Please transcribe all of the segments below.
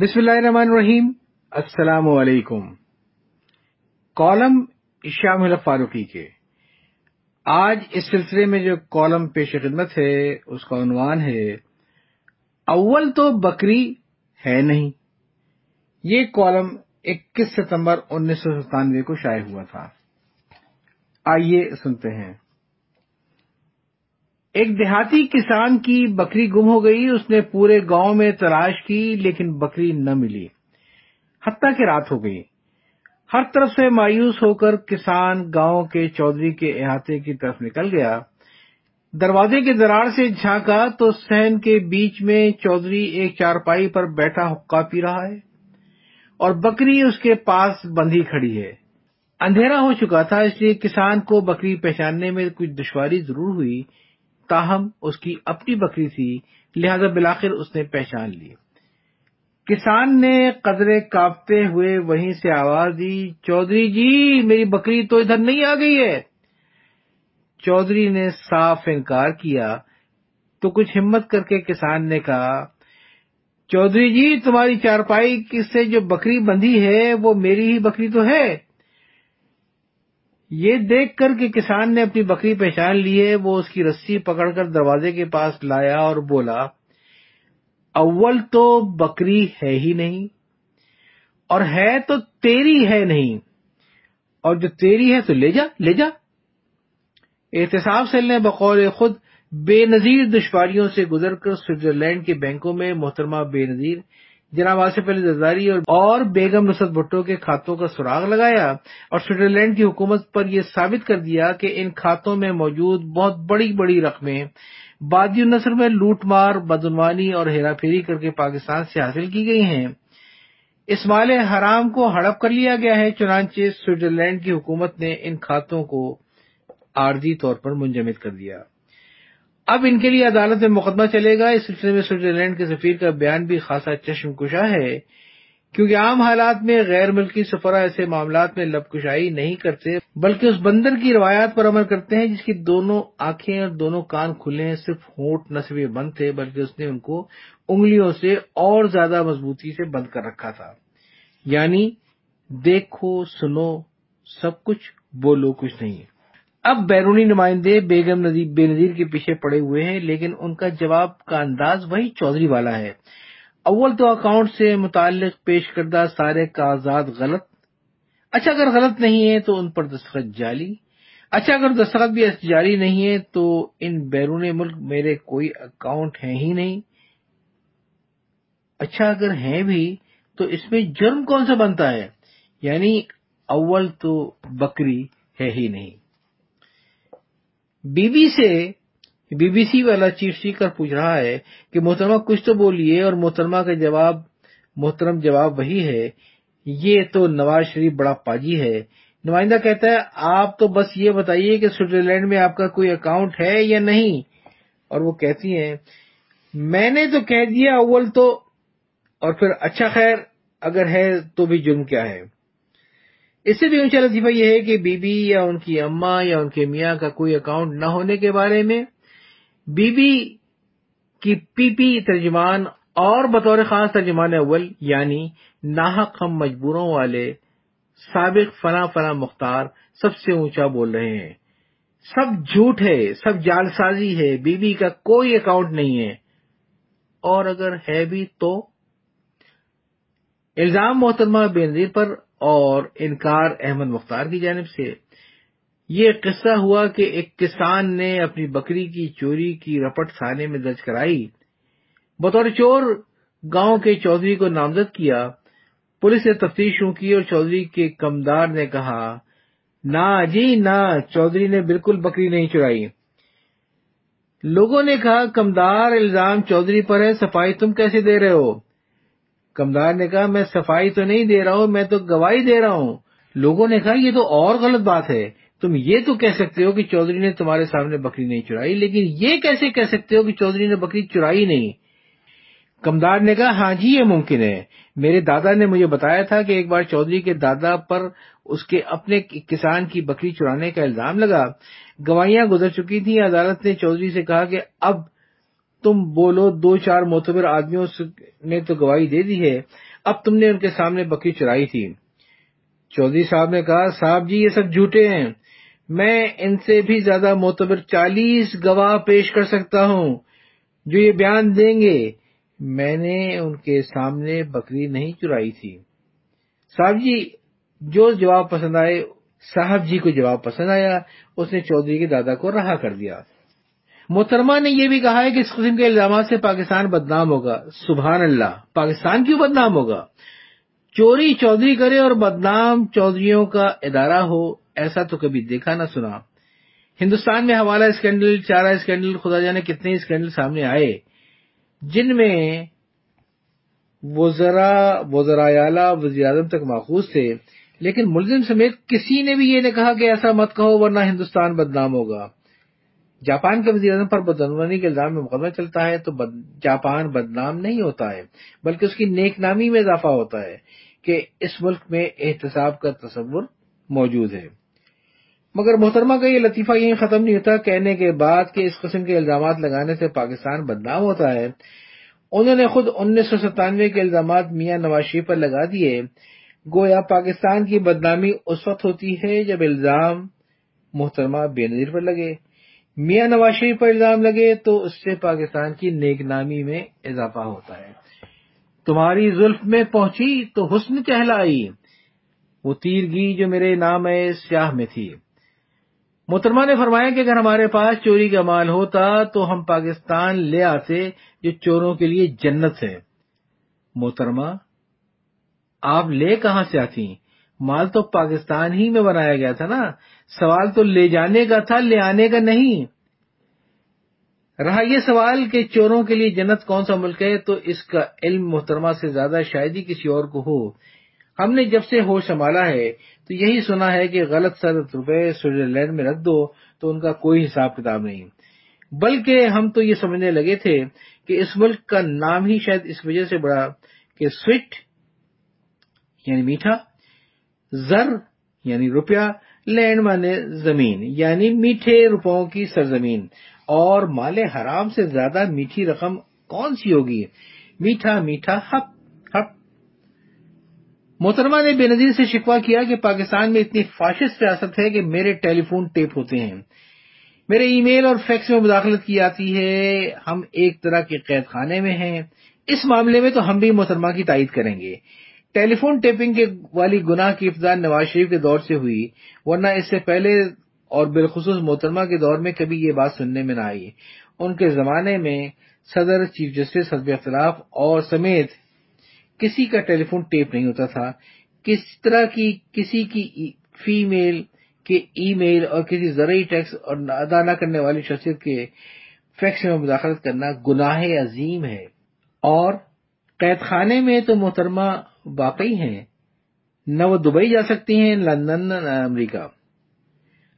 بسم اللہ الرحمن الرحیم۔ السلام علیکم۔ کالم شاہ محلب فاروقی کے۔ آج اس سلسلے میں جو کالم پیش خدمت ہے، اس کا عنوان ہے، اول تو بکری ہے نہیں۔ یہ کالم اکیس ستمبر انیس سو ستانوے کو شائع ہوا تھا۔ آئیے سنتے ہیں۔ ایک دیہاتی کسان کی بکری گم ہو گئی، اس نے پورے گاؤں میں تلاش کی، لیکن بکری نہ ملی۔ حتیٰ کہ رات ہو گئی۔ ہر طرف سے مایوس ہو کر کسان گاؤں کے چودھری کے احاطے کی طرف نکل گیا۔ دروازے کے درار سے جھانکا تو سہن کے بیچ میں چودھری ایک چارپائی پر بیٹھا حقہ پی رہا ہے اور بکری اس کے پاس بندھی کھڑی ہے۔ اندھیرا ہو چکا تھا، اس لیے کسان کو بکری پہچاننے میں کچھ دشواری ضرور ہوئی۔ تاہم اس کی اپنی بکری تھی، لہذا بلاخر اس نے پہچان لی۔ کسان نے قدرے کاپتے ہوئے وہیں سے آواز دی، چودھری جی میری بکری تو ادھر نہیں آ گئی ہے. چودھری نے صاف انکار کیا، تو کچھ ہمت کر کے کسان نے کہا، چودھری جی تمہاری چارپائی سے جو بکری بندھی ہے، وہ میری ہی بکری تو ہے۔ یہ دیکھ کر کہ کسان نے اپنی بکری پہچان لی ہے، وہ اس کی رسی پکڑ کر دروازے کے پاس لایا اور بولا، اول تو بکری ہے ہی نہیں، اور ہے تو تیری ہے نہیں، اور جو تیری ہے تو لے جا لے جا۔ احتساب سیل نے بقول خود بے نظیر دشواریوں سے گزر کر سوئٹزرلینڈ کے بینکوں میں محترمہ بے نظیر جناب آصف علی زرداری اور بیگم نصرت بھٹو کے کھاتوں کا سراغ لگایا اور سوئٹزرلینڈ کی حکومت پر یہ ثابت کر دیا کہ ان کھاتوں میں موجود بہت بڑی بڑی رقمیں بادی النصر میں لوٹ مار، بدعنوانی اور ہیرا پھیری کر کے پاکستان سے حاصل کی گئی ہیں۔ اس مال حرام کو ہڑپ کر لیا گیا ہے، چنانچہ سوئٹزرلینڈ کی حکومت نے ان کھاتوں کو عارضی طور پر منجمد کر دیا۔ اب ان کے لیے عدالت میں مقدمہ چلے گا۔ اس سلسلے میں سوئٹزرلینڈ کے سفیر کا بیان بھی خاصا چشم کشا ہے۔ کیونکہ عام حالات میں غیر ملکی سفرا ایسے معاملات میں لب کشائی نہیں کرتے، بلکہ اس بندر کی روایات پر عمل کرتے ہیں، جس کی دونوں آنکھیں اور دونوں کان کھلے ہیں۔ صرف ہونٹ نہ صرف بند تھے، بلکہ اس نے ان کو انگلیوں سے اور زیادہ مضبوطی سے بند کر رکھا تھا۔ یعنی دیکھو، سنو، سب کچھ، بولو کچھ نہیں۔ اب بیرونی نمائندے بیگم بے نظیر کے پیچھے پڑے ہوئے ہیں، لیکن ان کا جواب کا انداز وہی چودھری والا ہے۔ اول تو اکاؤنٹ سے متعلق پیش کردہ سارے کاغذات غلط۔ اچھا اگر غلط نہیں ہے تو ان پر دستخط جعلی اچھا اگر دستخط بھی جاری نہیں ہے تو ان بیرون ملک میرے کوئی اکاؤنٹ ہیں ہی نہیں۔ اچھا اگر ہیں بھی تو اس میں جرم کون سا بنتا ہے؟ یعنی اول تو بکری ہے ہی نہیں۔ بی بی سے بی بی سی والا چیف سپیکر پوچھ رہا ہے کہ محترمہ کچھ تو بولیے اور محترمہ کا جواب، محترم جواب وہی ہے، یہ تو نواز شریف بڑا پاجی ہے۔ نمائندہ کہتا ہے، آپ تو بس یہ بتائیے کہ سوئٹزرلینڈ میں آپ کا کوئی اکاؤنٹ ہے یا نہیں؟ اور وہ کہتی ہیں، میں نے تو کہہ دیا اول تو، اور پھر اچھا خیر، اگر ہے تو بھی جرم کیا ہے۔ اس سے بھی اونچا لطیفہ یہ ہے کہ بی بی یا ان کی اماں یا ان کے میاں کا کوئی اکاؤنٹ نہ ہونے کے بارے میں بی بی کی پی پی ترجمان اور بطور خاص ترجمان اول یعنی ناحق ہم مجبوروں والے سابق فنا فنا مختار سب سے اونچا بول رہے ہیں۔ سب جھوٹ ہے، سب جال سازی ہے، بی بی کا کوئی اکاؤنٹ نہیں ہے۔ اور اگر ہے بھی تو الزام محترمہ بینظیر پر اور انکار احمد مختار کی جانب سے۔ یہ قصہ ہوا کہ ایک کسان نے اپنی بکری کی چوری کی رپٹ تھانے میں درج کرائی۔ بطور چور گاؤں کے چودھری کو نامزد کیا۔ پولیس نے تفتیش شروع کی اور چودھری کے کمدار نے کہا، نہ جی نہ، چودھری نے بالکل بکری نہیں چرائی۔ لوگوں نے کہا، کمدار الزام چودھری پر ہے، صفائی تم کیسے دے رہے ہو؟ کمدار نے کہا، میں صفائی تو نہیں دے رہا ہوں، میں تو گواہی دے رہا ہوں۔ لوگوں نے کہا، یہ تو اور غلط بات ہے۔ تم یہ تو کہہ سکتے ہو کہ چودھری نے تمہارے سامنے بکری نہیں چرائی، لیکن یہ کیسے کہہ سکتے ہو کہ چودھری نے بکری چرائی نہیں؟ کمدار نے کہا ہاں جی یہ ممکن ہے۔ میرے دادا نے مجھے بتایا تھا کہ ایک بار چودھری کے دادا پر اس کے اپنے کسان کی بکری چرانے کا الزام لگا۔ گواہیاں گزر چکی تھیں، عدالت نے چودھری سے کہا کہ اب تم بولو دو چار معتبر آدمیوں نے تو گواہی دے دی ہے۔ اب تم نے ان کے سامنے بکری چرائی تھی۔ چودھری صاحب نے کہا، صاحب جی یہ سب جھوٹے ہیں۔ میں ان سے بھی زیادہ معتبر چالیس گواہ پیش کر سکتا ہوں جو یہ بیان دیں گے۔ میں نے ان کے سامنے بکری نہیں چرائی تھی۔ صاحب جی جو جواب پسند آئے، صاحب جی کو جواب پسند آیا۔ اس نے چودھری کے دادا کو رہا کر دیا۔ محترمہ نے یہ بھی کہا ہے کہ اس قسم کے الزامات سے پاکستان بدنام ہوگا۔ سبحان اللہ۔ پاکستان کیوں بدنام ہوگا؟ چوری چودھری کرے اور بدنام چودھریوں کا ادارہ ہو، ایسا تو کبھی دیکھا نہ سنا۔ ہندوستان میں حوالہ اسکینڈل، چارہ اسکینڈل، خدا جانے کتنے اسکینڈل سامنے آئے، جن میں وزراء وزراء وزیر اعظم تک ماخوذ تھے، لیکن ملزم سمیت کسی نے بھی یہ نہیں کہا کہ ایسا مت کہو ورنہ ہندوستان بدنام ہوگا۔ جاپان کے وزیر اعظم پر بدعنوانی کے الزام میں مقدمہ چلتا ہے تو جاپان بدنام نہیں ہوتا ہے، بلکہ اس کی نیک نامی میں اضافہ ہوتا ہے کہ اس ملک میں احتساب کا تصور موجود ہے۔ مگر محترمہ کا یہ لطیفہ یہیں ختم نہیں ہوتا، کہنے کے بعد کہ اس قسم کے الزامات لگانے سے پاکستان بدنام ہوتا ہے۔ انہوں نے خود انیس سو ستانوے کے الزامات میاں نواز شریف پر لگا دیے۔ گویا پاکستان کی بدنامی اس وقت ہوتی ہے جب الزام محترمہ بے نظیر پر لگے۔ میاں نواز شریف پر الزام لگے تو اس سے پاکستان کی نیک نامی میں اضافہ ہوتا ہے۔ تمہاری زلف میں پہنچی تو حسن کہلائی۔ وہ تیرگی جو میرے نام ہے سیاہ میں تھی۔ محترمہ نے فرمایا کہ اگر ہمارے پاس چوری کا مال ہوتا تو ہم پاکستان لے آتے جو چوروں کے لیے جنت ہے۔ محترمہ، آپ لے کہاں سے آتی مال تو پاکستان ہی میں بنایا گیا تھا نا۔ سوال تو لے جانے کا تھا، لے آنے کا نہیں۔ رہا یہ سوال کہ چوروں کے لیے جنت کون سا ملک ہے، تو اس کا علم محترمہ سے زیادہ شاید ہی کسی اور کو ہو۔ ہم نے جب سے ہوش سنبھالا ہے، تو یہی سنا ہے کہ غلط سرد روپے سوئٹزرلینڈ میں رکھ دو، تو ان کا کوئی حساب کتاب نہیں۔ بلکہ ہم تو یہ سمجھنے لگے تھے کہ اس ملک کا نام ہی شاید اس وجہ سے بڑا کہ سویٹ یعنی میٹھا زر یعنی روپیہ لینڈ مانے زمین یعنی میٹھے روپوں کی سرزمین۔ اور مال حرام سے زیادہ میٹھی رقم کون سی ہوگی؟ میٹھا میٹھا ہپ ہپ محترمہ نے بے نظیر سے شکوا کیا کہ پاکستان میں اتنی فاشسٹ ریاست ہے کہ میرے ٹیلی فون ٹیپ ہوتے ہیں۔ میرے ای میل اور فیکس میں مداخلت کی جاتی ہے۔ ہم ایک طرح کے قید خانے میں ہیں۔ اس معاملے میں تو ہم بھی محترمہ کی تائید کریں گے۔ ٹیلی فون ٹیپنگ کے والی گناہ کی ابتدا نواز شریف کے دور سے ہوئی، ورنہ اس سے پہلے اور بالخصوص محترمہ کے دور میں کبھی یہ بات سننے میں نہ آئی۔ ان کے زمانے میں صدر، چیف جسٹس، حزب اختلاف اور سمیت کسی کا ٹیلی فون ٹیپ نہیں ہوتا تھا۔ کس طرح کی کسی کی فی میل کے ای میل اور کسی زرعی ٹیکس اور ادا نہ کرنے والی شخصیت کے فیکس میں مداخلت کرنا گناہ عظیم ہے۔ اور قید خانے میں تو محترمہ واقعی ہیں۔ نہ وہ دبئی جا سکتی ہیں لندن، نہ امریکہ۔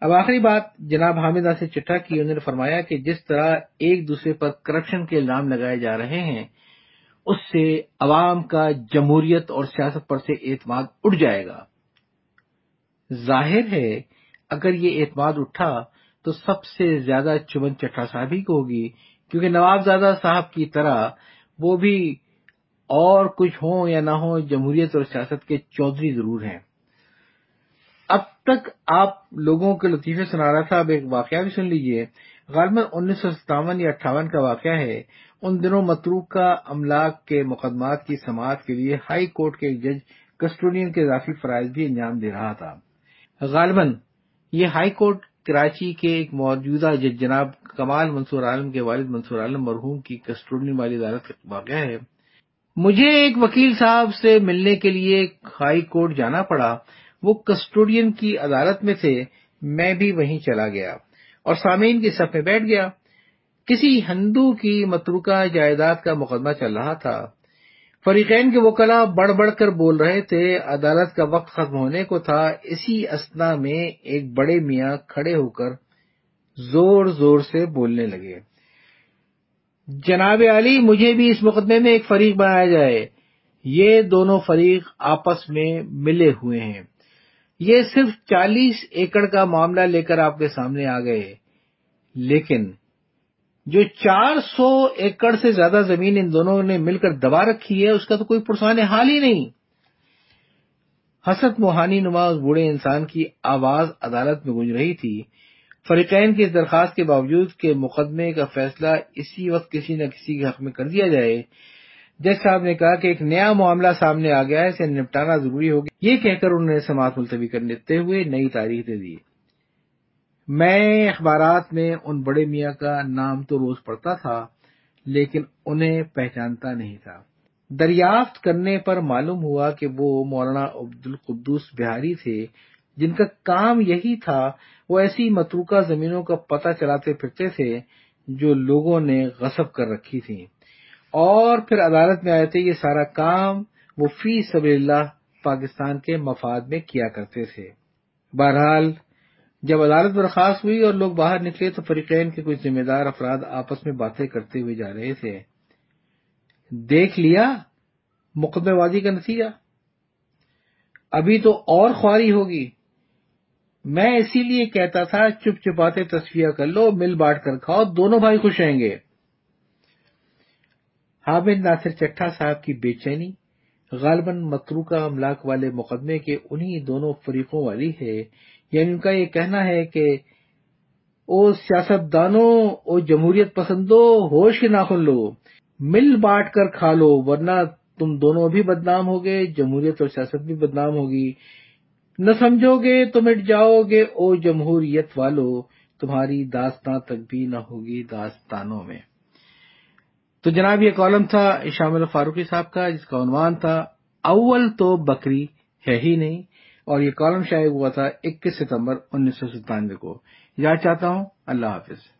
اب آخری بات، جناب حامدہ سے چٹھا کی انہوں نے فرمایا کہ جس طرح ایک دوسرے پر کرپشن کے الزام لگائے جا رہے ہیں، اس سے عوام کا جمہوریت اور سیاست پر سے اعتماد اٹھ جائے گا۔ ظاہر ہے، اگر یہ اعتماد اٹھا تو سب سے زیادہ چمن چٹھا صاحب ہی کو ہوگی، کیونکہ نواب زادہ صاحب کی طرح وہ بھی اور کچھ ہوں یا نہ ہوں، جمہوریت اور سیاست کے چودھری ضرور ہیں۔ اب تک آپ لوگوں کے لطیفے سنا رہا تھا، اب ایک واقعہ بھی سن لیجیے۔ غالباً انیس سو ستاون یا اٹھاون کا واقعہ ہے۔ ان دنوں متروک کا املاک کے مقدمات کی سماعت کے لیے ہائی کورٹ کے ایک جج کسٹوڈین کے اضافی فرائض بھی انجام دے رہا تھا۔ غالباً یہ ہائی کورٹ کراچی کے ایک موجودہ جج جناب کمال منصور عالم کے والد منصور عالم مرحوم کی کسٹوڈین والی عدالت کا واقعہ ہے۔ مجھے ایک وکیل صاحب سے ملنے کے لیے ہائی کورٹ جانا پڑا۔ وہ کسٹوڈین کی عدالت میں تھے۔ میں بھی وہیں چلا گیا اور سامعین کی صف میں بیٹھ گیا۔ کسی ہندو کی متروکہ جائیداد کا مقدمہ چل رہا تھا۔ فریقین کے وکلا بڑھ بڑھ کر بول رہے تھے۔ عدالت کا وقت ختم ہونے کو تھا۔ اسی اسنا میں ایک بڑے میاں کھڑے ہو کر زور زور سے بولنے لگے۔ جناب علی، مجھے بھی اس مقدمے میں ایک فریق بنایا جائے۔ یہ دونوں فریق آپس میں ملے ہوئے ہیں۔ یہ صرف چالیس ایکڑ کا معاملہ لے کر آپ کے سامنے آ گئے۔ لیکن جو چار سو ایکڑ سے زیادہ زمین ان دونوں نے مل کر دبا رکھی ہے، اس کا تو کوئی پرسان حال ہی نہیں۔ حسرت موہانی نما اس بوڑھے انسان کی آواز عدالت میں گونج رہی تھی۔ فریقین کی اس درخواست کے باوجود کہ مقدمے کا فیصلہ اسی وقت کسی نہ کسی کے حق میں کر دیا جائے۔ جج صاحب نے کہا کہ ایک نیا معاملہ سامنے آ گیا ہے، اسے نپٹانا ضروری ہوگی یہ کہہ کر انہوں نے سماعت ملتوی کرتے ہوئے نئی تاریخ دے دی۔ میں اخبارات میں ان بڑے میاں کا نام تو روز پڑھتا تھا، لیکن انہیں پہچانتا نہیں تھا۔ دریافت کرنے پر معلوم ہوا کہ وہ مولانا عبدالقدوس بہاری تھے۔ جن کا کام یہی تھا، وہ ایسی متروکہ زمینوں کا پتہ چلاتے پھرتے تھے جو لوگوں نے غصب کر رکھی تھی اور پھر عدالت میں آئے تھے، یہ سارا کام وہ فی سبیل اللہ پاکستان کے مفاد میں کیا کرتے تھے۔ بہرحال، جب عدالت برخاست ہوئی اور لوگ باہر نکلے تو فریقین کے کچھ ذمہ دار افراد آپس میں باتیں کرتے ہوئے جا رہے تھے۔ دیکھ لیا مقدمے بازی کا نتیجہ؟ ابھی تو اور خواری ہوگی۔ میں اسی لیے کہتا تھا، چپ چپاتے تصفیہ کر لو، مل بانٹ کر کھاؤ، دونوں بھائی خوش رہیں گے۔ حامد ناصر چٹھا صاحب کی بے چینی، غالباً متروکہ املاک والے مقدمے کے انہی دونوں فریقوں والی ہے۔ یعنی ان کا یہ کہنا ہے کہ، او سیاست دانوں او جمہوریت پسندو ہوش کے ناخن لو، مل بانٹ کر کھا لو، ورنہ تم دونوں بھی بدنام ہوگے، جمہوریت اور سیاست بھی بدنام ہوگی۔ نہ سمجھو گے تو مٹ جاؤ گے، او جمہوریت والو، تمہاری داستان تک بھی نہ ہوگی داستانوں میں۔ تو جناب، یہ کالم تھا شامل فاروقی صاحب کا، جس کا عنوان تھا، اول تو بکری ہے ہی نہیں۔ اور یہ کالم شائع ہوا تھا اکیس ستمبر انیس سو ستانوے کو۔ یاد چاہتا ہوں، اللہ حافظ۔